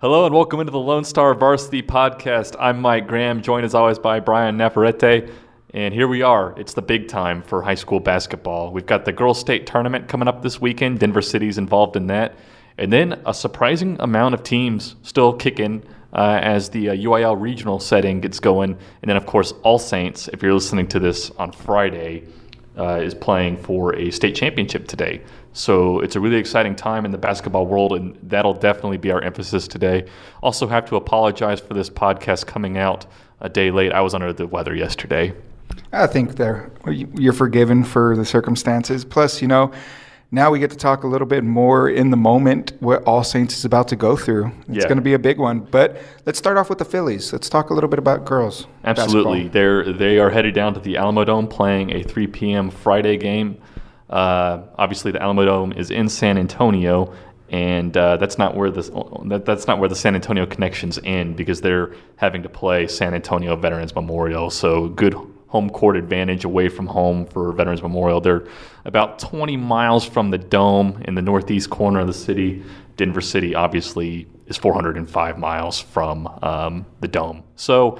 Hello and welcome into the Lone Star Varsity Podcast. I'm Mike Graham, joined as always by Bryan Navarrete. And here we are. It's the big time for high school basketball. We've got the girls' state tournament coming up this weekend. Denver City's involved in that. And then a surprising amount of teams still kicking uh, as the uh, UIL regional setting gets going. And then, of course, All Saints, if you're listening to this on Friday, uh, is playing for a state championship today. So it's a really exciting time in the basketball world, and that'll definitely be our emphasis today. Also, have to apologize for this podcast coming out a day late. I was under the weather yesterday. I think there you're forgiven for the circumstances. Plus, you know, now we get to talk a little bit more in the moment what All Saints is about to go through. It's Yeah. going to be a big one. But let's start off with the Phillies. Let's talk a little bit about girls. Absolutely, basketball. they're they are headed down to the Alamo Dome playing a 3 p.m. Friday game. Uh, obviously, the Alamo Dome is in San Antonio, and uh, that's not where the that, that's not where the San Antonio connections end because they're having to play San Antonio Veterans Memorial. So good home court advantage away from home for Veterans Memorial. They're about 20 miles from the dome in the northeast corner of the city. Denver City obviously is 405 miles from um, the dome. So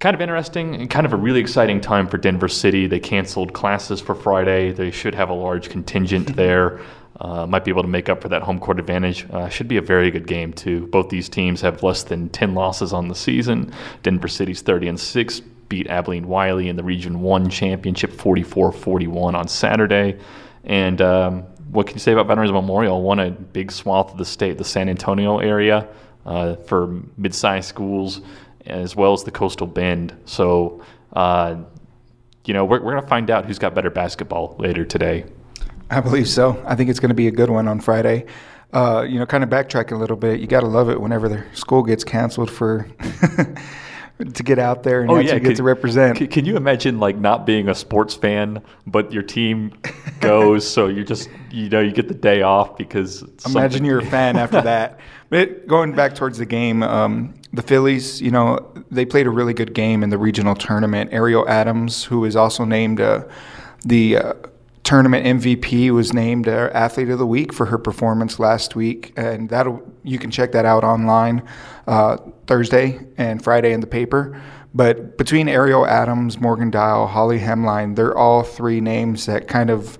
kind of interesting and kind of a really exciting time for Denver City. They canceled classes for Friday. They should have a large contingent there. Uh, might be able to make up for that home court advantage. Uh, should be a very good game too. Both these teams have less than 10 losses on the season. Denver City's 30 and 6 beat Abilene Wylie in the Region 1 championship 44-41 on Saturday. And um, what can you say about Veterans Memorial? Won a big swath of the state, the San Antonio area, uh, for mid-sized schools, as well as the Coastal Bend. So, uh, you know, we're, we're going to find out who's got better basketball later today. I believe so. I think it's going to be a good one on Friday. Uh, you know, kind of backtracking a little bit. You got to love it whenever the school gets canceled for to get out there and actually get could- to represent. Can, can you imagine like not being a sports fan, but your team goes, so you just you know you get the day off because Imagine something- you're a fan after that. But going back towards the game, um, the Phillies, you know, they played a really good game in the regional tournament. Ariel Adams, who is also named uh, the uh, tournament MVP, was named uh, Athlete of the Week for her performance last week, and that'll you can check that out online uh, Thursday and Friday in the paper. But between Ariel Adams, Morgan Dial, Holly Hemline, they're all three names that kind of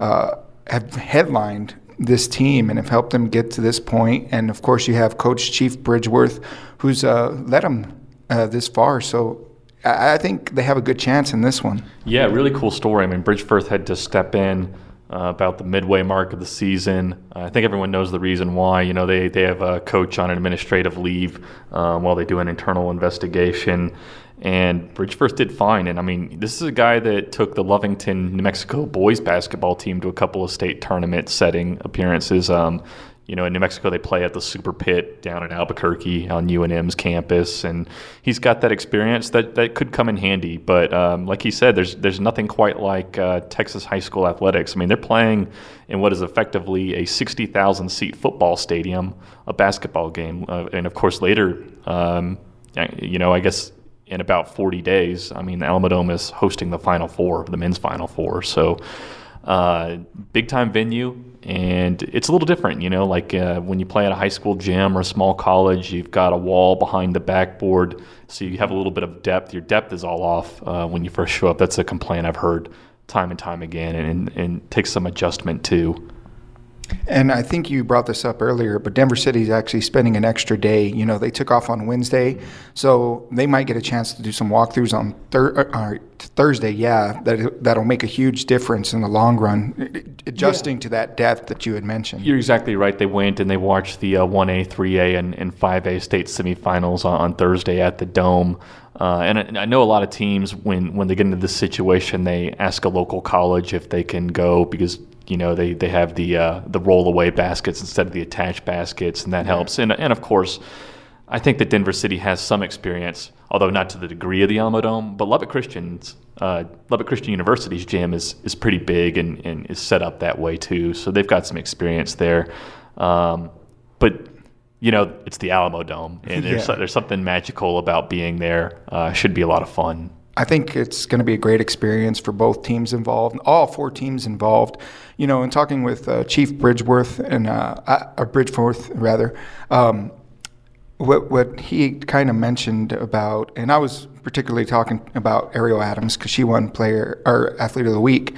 uh, have headlined this team and have helped them get to this point. And of course, you have Coach Chief Bridgeworth, who's uh, led them uh, this far. So I, I think they have a good chance in this one. Yeah, really cool story. I mean, Bridgeforth had to step in uh, about the midway mark of the season. I think everyone knows the reason why. You know, they, they have a coach on administrative leave um, while they do an internal investigation. And Bridgeforth did fine. And I mean, this is a guy that took the Lovington, New Mexico boys basketball team to a couple of state tournament setting appearances. Um, you know, in New Mexico, they play at the Super Pit down in Albuquerque on UNM's campus, and he's got that experience that, that could come in handy. But um, like he said, there's there's nothing quite like uh, Texas high school athletics. I mean, they're playing in what is effectively a 60,000 seat football stadium, a basketball game, uh, and of course later, um, you know, I guess in about 40 days, I mean, the Alamo Dome is hosting the Final Four, the men's Final Four, so uh, big time venue and it's a little different you know like uh, when you play at a high school gym or a small college you've got a wall behind the backboard so you have a little bit of depth. Your depth is all off uh, when you first show up. That's a complaint i've heard time and time again and, and takes some adjustment too And I think you brought this up earlier, but Denver City is actually spending an extra day. You know, they took off on Wednesday, so they might get a chance to do some walkthroughs on thir- uh, Thursday. Yeah, that that'll make a huge difference in the long run, adjusting to that depth that you had mentioned. You're exactly right. They went and they watched the uh, 1A, 3A, and, and 5A state semifinals on, on Thursday at the Dome. Uh, and, I, and I know a lot of teams, when, when they get into this situation, they ask a local college if they can go because you know they, they have the uh, the rollaway baskets instead of the attached baskets, and that helps. And and of course, I think that Denver City has some experience, although not to the degree of the Alamo Dome. But Lubbock Christian's uh, Lubbock Christian University's gym is is pretty big and, and is set up that way too. So they've got some experience there. Um, but you know, it's the Alamo Dome, and there's Yeah. there's something magical about being there. Uh, should be a lot of fun. I think it's going to be a great experience for both teams involved, all four teams involved. You know, in talking with uh, Chief Bridgeworth and uh, uh, Bridgeforth rather, um, what what he kind of mentioned about, and I was particularly talking about Ariel Adams because she won Player or Athlete of the Week.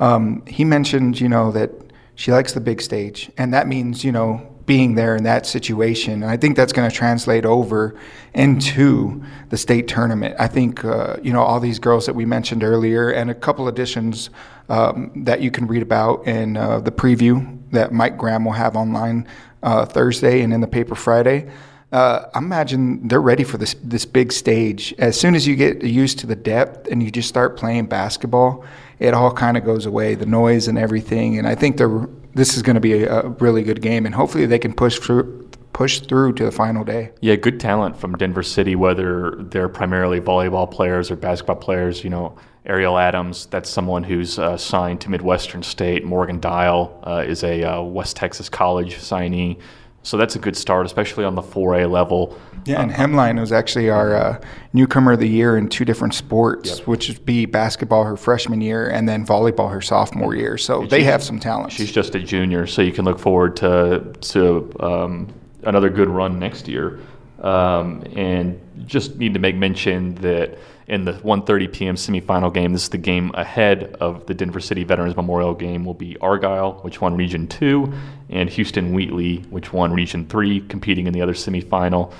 Um, he mentioned, you know, that she likes the big stage, and that means, you know, being there in that situation. And I think that's going to translate over into the state tournament. I think, uh, you know, all these girls that we mentioned earlier and a couple additions um, that you can read about in uh, the preview that Mike Graham will have online uh, Thursday and in the paper Friday. Uh, I imagine they're ready for this this big stage. As soon as you get used to the depth and you just start playing basketball, it all kind of goes away, the noise and everything. And I think they're this is going to be a, really good game, and hopefully they can push through push through to the final day. Yeah, good talent from Denver City, whether they're primarily volleyball players or basketball players. You know, Ariel Adams, that's someone who's uh, signed to Midwestern State. Morgan Dial uh, is a uh, West Texas College signee. So that's a good start, especially on the 4A level. Yeah, and Hemline was actually our uh, newcomer of the year in two different sports, yep. which would be basketball her freshman year and then volleyball her sophomore year. So and they have some talent. She's just a junior, so you can look forward to to um, another good run next year. Um, and just need to make mention that in the 1:30 p.m. semifinal game, this is the game ahead of the Denver City Veterans Memorial game. Will be Argyle, which won Region Two, and Houston Wheatley, which won Region Three, competing in the other semifinal.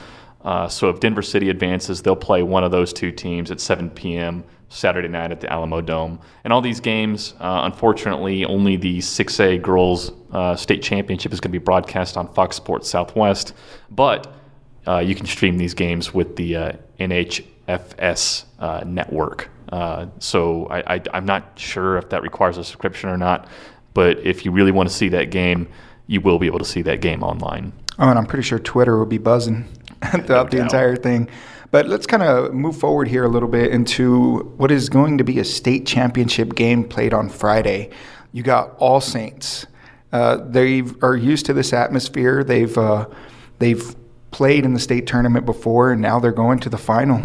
Uh, so if Denver City advances, they'll play one of those two teams at 7 p.m. Saturday night at the Alamodome. And all these games, uh, unfortunately, only the 6A girls uh, state championship is going to be broadcast on Fox Sports Southwest. But uh, you can stream these games with the uh, NHFS uh, network. Uh, so I, am not sure if that requires a subscription or not, but if you really want to see that game, you will be able to see that game online. Oh, and I'm pretty sure Twitter will be buzzing throughout the entire thing. But let's kind of move forward here a little bit into what is going to be a state championship game played on Friday. You got All Saints. Uh, they are used to this atmosphere. They've uh, they've played in the state tournament before, and now they're going to the final.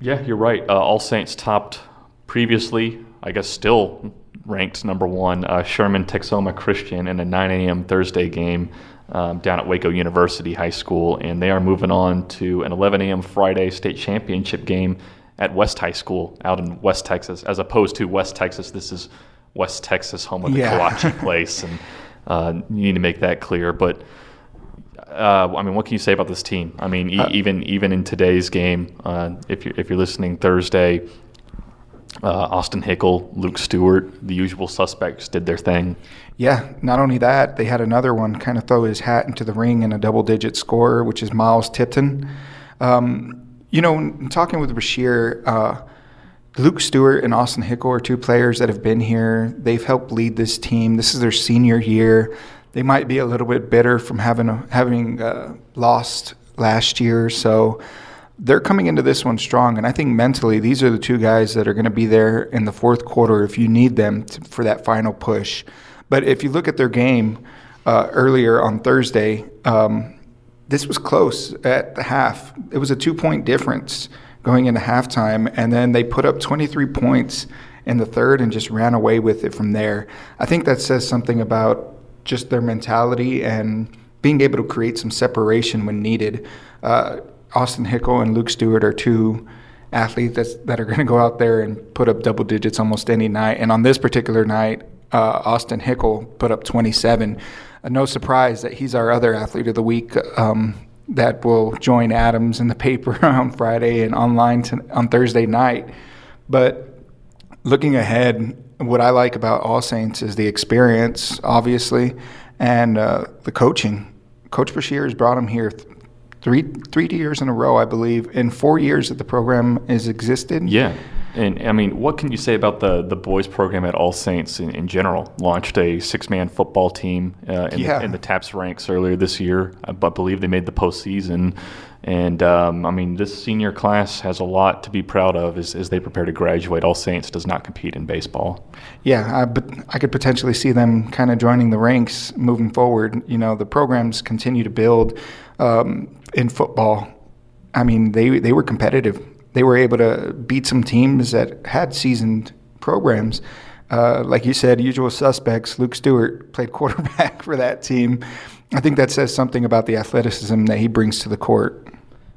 Yeah, you're right. Uh, All Saints topped previously, I guess still ranked number one, uh, Sherman Texoma Christian in a 9 a.m. Thursday game um, down at Waco University High School, and they are moving on to an 11 a.m. Friday state championship game at West High School out in West Texas, as opposed to West Texas. This is West Texas, home of the yeah. Kolache place, and uh, you need to make that clear. But uh, I mean, what can you say about this team? I mean, e- uh, even even in today's game, uh, if you're if you're listening Thursday, uh, Austin Hickel, Luke Stewart, the usual suspects did their thing. Yeah, not only that, they had another one kind of throw his hat into the ring in a double-digit score, which is Miles Tipton. Um, you know, talking with Bashir. Uh, Luke Stewart and Austin Hickel are two players that have been here. They've helped lead this team. This is their senior year they might be a little bit bitter from having a, having uh, lost last year. So they're coming into this one strong, and I think mentally these are the two guys that are going to be there in the fourth quarter if you need them to, for that final push. But if you look at their game uh, earlier on Thursday, um, this was close at the half. It was a two point difference going into halftime, and then they put up 23 points in the third and just ran away with it from there. I think that says something about just their mentality and being able to create some separation when needed. Uh, Austin Hickel and Luke Stewart are two athletes that are going to go out there and put up double digits almost any night. And on this particular night, uh, Austin Hickel put up 27. Uh, no surprise that he's our other athlete of the week um, that will join Adams in the paper on Friday and online to, on Thursday night. But looking ahead, what I like about All Saints is the experience, obviously, and uh, the coaching. Coach Bashir has brought him here th- three three years in a row, I believe, in four years that the program has existed. Yeah. And I mean, what can you say about the, the boys program at All Saints in, in general? Launched a six man football team uh, in, yeah. the, in the TAPPS ranks earlier this year. I believe they made the postseason. And um, I mean, this senior class has a lot to be proud of as, as they prepare to graduate. All Saints does not compete in baseball. Yeah, I, but I could potentially see them kind of joining the ranks moving forward. You know, the programs continue to build um, in football. I mean, they they were competitive. They were able to beat some teams that had seasoned programs. Uh, like you said, usual suspects. Luke Stewart played quarterback for that team. I think that says something about the athleticism that he brings to the court.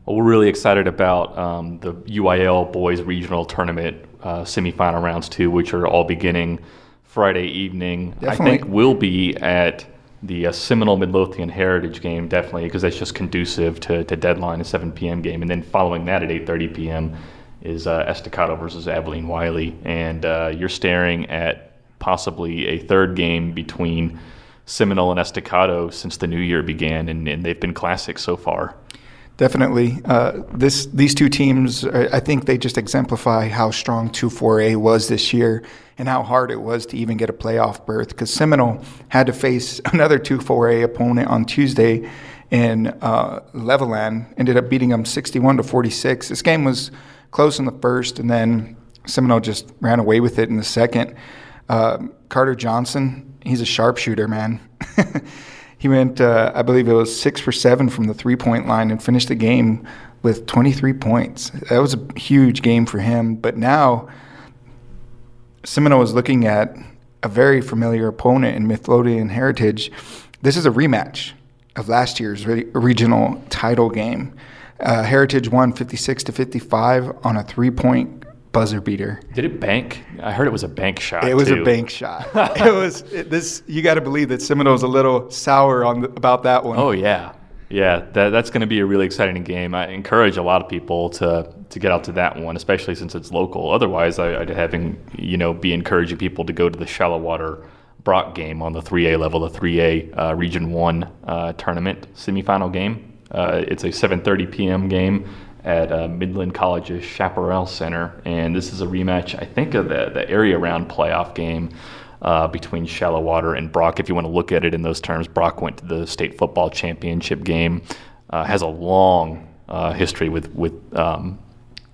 Well, we're really excited about um, the UIL Boys Regional Tournament uh, semifinal rounds too, which are all beginning Friday evening. Definitely. I think we'll be at the uh, Seminole Midlothian Heritage game definitely because that's just conducive to, to deadline a 7 p.m. game, and then following that at 8:30 p.m. is uh, Estacado versus Abilene Wylie, and uh, you're staring at possibly a third game between Seminole and Estacado since the new year began, and, and they've been classics so far. Definitely. Uh, this these two teams, I think they just exemplify how strong 2-4A was this year and how hard it was to even get a playoff berth. Because Seminole had to face another 2-4A opponent on Tuesday in uh, Levelland, ended up beating them 61 to 46. This game was close in the first, and then Seminole just ran away with it in the second. Uh, Carter Johnson, he's a sharpshooter, man. He went, uh, I believe it was six for seven from the three point line and finished the game with 23 points. That was a huge game for him. But now, Seminole is looking at a very familiar opponent in Midlothian Heritage. This is a rematch of last year's re- regional title game. Uh, Heritage won 56 to 55 on a three point buzzer beater. Did it bank? I heard it was a bank shot. It was too. a bank shot. it was it, this. You got to believe that Seminole's a little sour on the, about that one. Oh yeah, yeah. That, that's going to be a really exciting game. I encourage a lot of people to to get out to that one, especially since it's local. Otherwise, I, I'd having you know be encouraging people to go to the shallow water Brock game on the 3A level, the 3A uh, Region One uh, tournament semifinal game. Uh, it's a 7:30 p.m. game at uh, Midland College's Chaparral Center, and this is a rematch, I think, of the the area round playoff game. Uh, between Shallow Water and Brock, if you want to look at it in those terms, Brock went to the state football championship game. Uh, has a long uh, history with with um,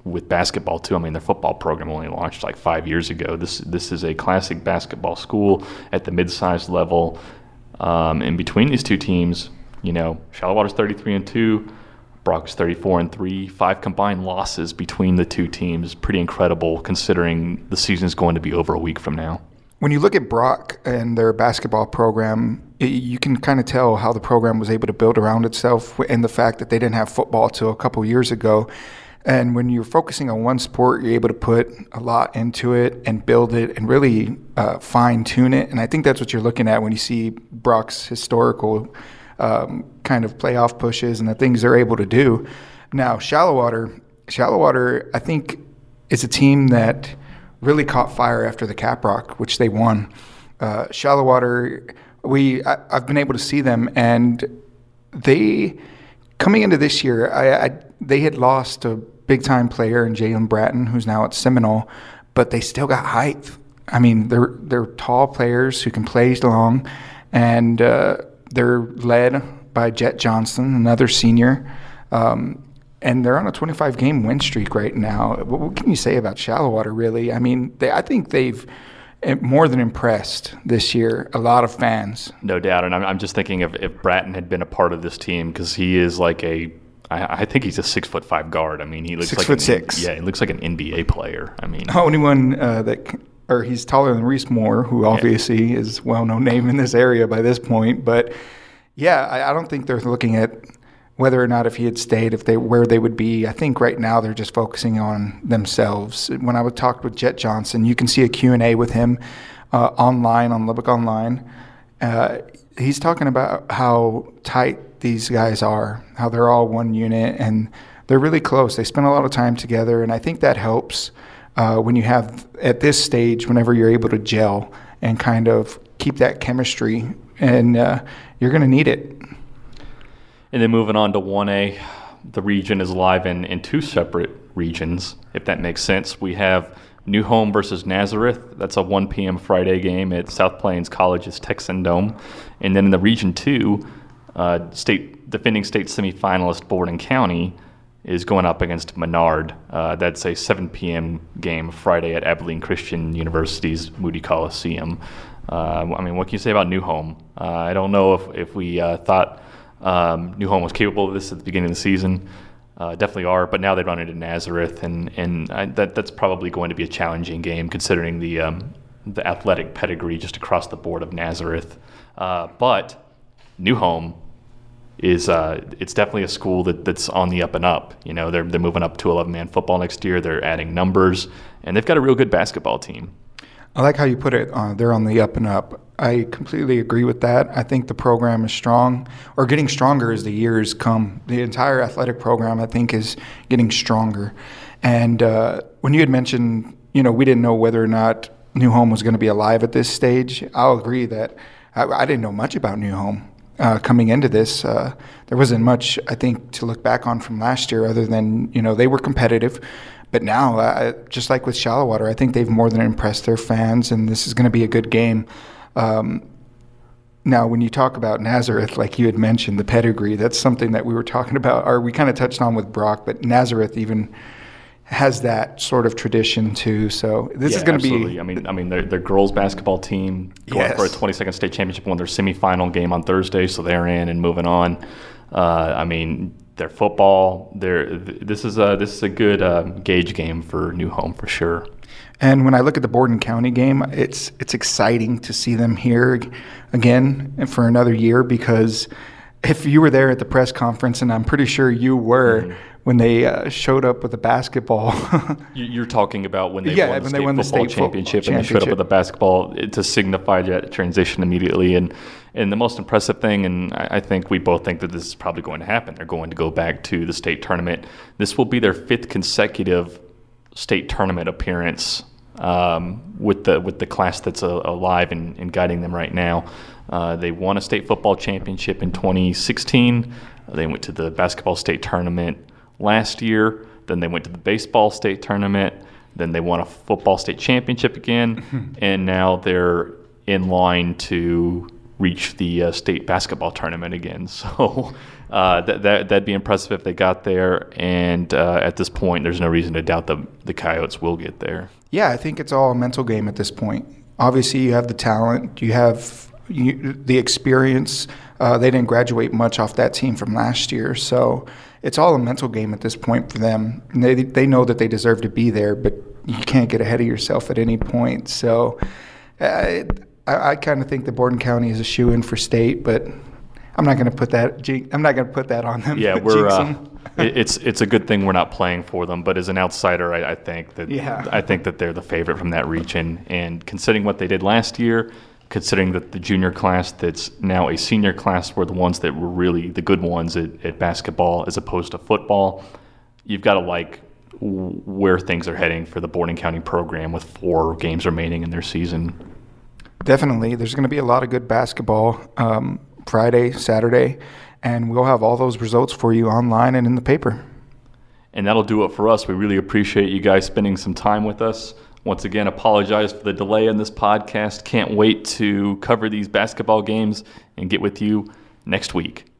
with basketball too. I mean, their football program only launched like five years ago. This this is a classic basketball school at the mid-sized level. Um, in between these two teams, you know, Shallow Water's 33 and two. Brock's 34 and 3, five combined losses between the two teams. Pretty incredible considering the season is going to be over a week from now. When you look at Brock and their basketball program, it, you can kind of tell how the program was able to build around itself and the fact that they didn't have football till a couple years ago. And when you're focusing on one sport, you're able to put a lot into it and build it and really uh, fine tune it. And I think that's what you're looking at when you see Brock's historical um, kind of playoff pushes and the things they're able to do. Now, Shallow Water, Shallow Water, I think is a team that really caught fire after the Caprock, which they won. Uh, Shallow Water, we I, have been able to see them, and they coming into this year, I, I they had lost a big time player in Jalen Bratton, who's now at Seminole, but they still got height. I mean, they're they're tall players who can play long, and uh, they're led by Jet Johnson, another senior. Um, and they're on a 25 game win streak right now. What, what can you say about Shallow Water, really? I mean, they, I think they've eh, more than impressed this year. A lot of fans. No doubt. And I'm, I'm just thinking if, if Bratton had been a part of this team, because he is like a I, think he's a six foot five guard. I mean, he looks Six like foot an, six. Yeah, he looks like an NBA player. I mean, Only one uh, that, or he's taller than Reese Moore, who obviously is well known name in this area by this point. But yeah, I, I don't think they're looking at whether or not if he had stayed, if they where they would be. I think right now they're just focusing on themselves. When I would talk with Jet Johnson, you can see a Q and A with him uh, online on Lubbock Online. Uh, he's talking about how tight these guys are, how they're all one unit, and they're really close. They spend a lot of time together, and I think that helps uh, when you have at this stage, whenever you're able to gel and kind of keep that chemistry, and uh, you're going to need it. And then moving on to 1A, the region is live in, in two separate regions, if that makes sense. We have New Home versus Nazareth. That's a 1 p.m. Friday game at South Plains College's Texan Dome. And then in the Region 2, uh, state defending state semifinalist Borden County is going up against Menard. Uh, that's a 7 p.m. game Friday at Abilene Christian University's Moody Coliseum. Uh, I mean, what can you say about New Home? Uh, I don't know if, if we uh, thought um, New Home was capable of this at the beginning of the season. Uh, definitely are, but now they run into Nazareth, and and I, that that's probably going to be a challenging game considering the um, the athletic pedigree just across the board of Nazareth. Uh, but New Home is uh, it's definitely a school that, that's on the up and up. You know, they're they're moving up to 11 man football next year. They're adding numbers, and they've got a real good basketball team. I like how you put it. Uh, they're on the up and up. I completely agree with that. I think the program is strong, or getting stronger as the years come. The entire athletic program, I think, is getting stronger. And uh, when you had mentioned, you know, we didn't know whether or not New Home was going to be alive at this stage. I'll agree that I, I didn't know much about New Home uh, coming into this. Uh, there wasn't much, I think, to look back on from last year, other than you know they were competitive. But now, uh, just like with shallow water, I think they've more than impressed their fans, and this is going to be a good game. Um, now, when you talk about Nazareth, like you had mentioned, the pedigree, that's something that we were talking about, or we kind of touched on with Brock, but Nazareth even has that sort of tradition too. So this yeah, is going to be. I mean, I mean, their, their girls basketball team going yes. for a 22nd state championship won their semifinal game on Thursday, so they're in and moving on. Uh, I mean, their football. Their this is a this is a good uh, gauge game for New Home for sure. And when I look at the Borden County game, it's it's exciting to see them here again for another year because if you were there at the press conference, and I'm pretty sure you were. Mm-hmm when they uh, showed up with a basketball. You're talking about when they yeah, won the when state they won the state championship, and they showed up with a basketball to signify that transition immediately. And and the most impressive thing, and I think we both think that this is probably going to happen. They're going to go back to the state tournament. This will be their fifth consecutive state tournament appearance um, with the with the class that's uh, alive and, and, guiding them right now. Uh, they won a state football championship in 2016. They went to the basketball state tournament last year. Then they went to the baseball state tournament. Then they won a football state championship again. and now they're in line to reach the uh, state basketball tournament again. So uh, that, that, that'd be impressive if they got there. And uh, at this point, there's no reason to doubt the, the Coyotes will get there. Yeah, I think it's all a mental game at this point. Obviously, you have the talent, you have you, the experience. Uh, they didn't graduate much off that team from last year. So it's all a mental game at this point for them. And they they know that they deserve to be there, but you can't get ahead of yourself at any point. So uh, I, I kind of think that Borden County is a shoe in for state, but I'm not going to put that. I'm not going to put that on them. Yeah, we're. Uh, it's it's a good thing we're not playing for them, but as an outsider, I, I think that yeah. I think that they're the favorite from that region. And considering what they did last year, considering that the junior class that's now a senior class were the ones that were really the good ones at, at basketball as opposed to football. You've got to like where things are heading for the Borden County program with four games remaining in their season. Definitely. There's going to be a lot of good basketball um, Friday, Saturday, and we'll have all those results for you online and in the paper. And that'll do it for us. We really appreciate you guys spending some time with us. Once again, apologize for the delay in this podcast. Can't wait to cover these basketball games and get with you next week.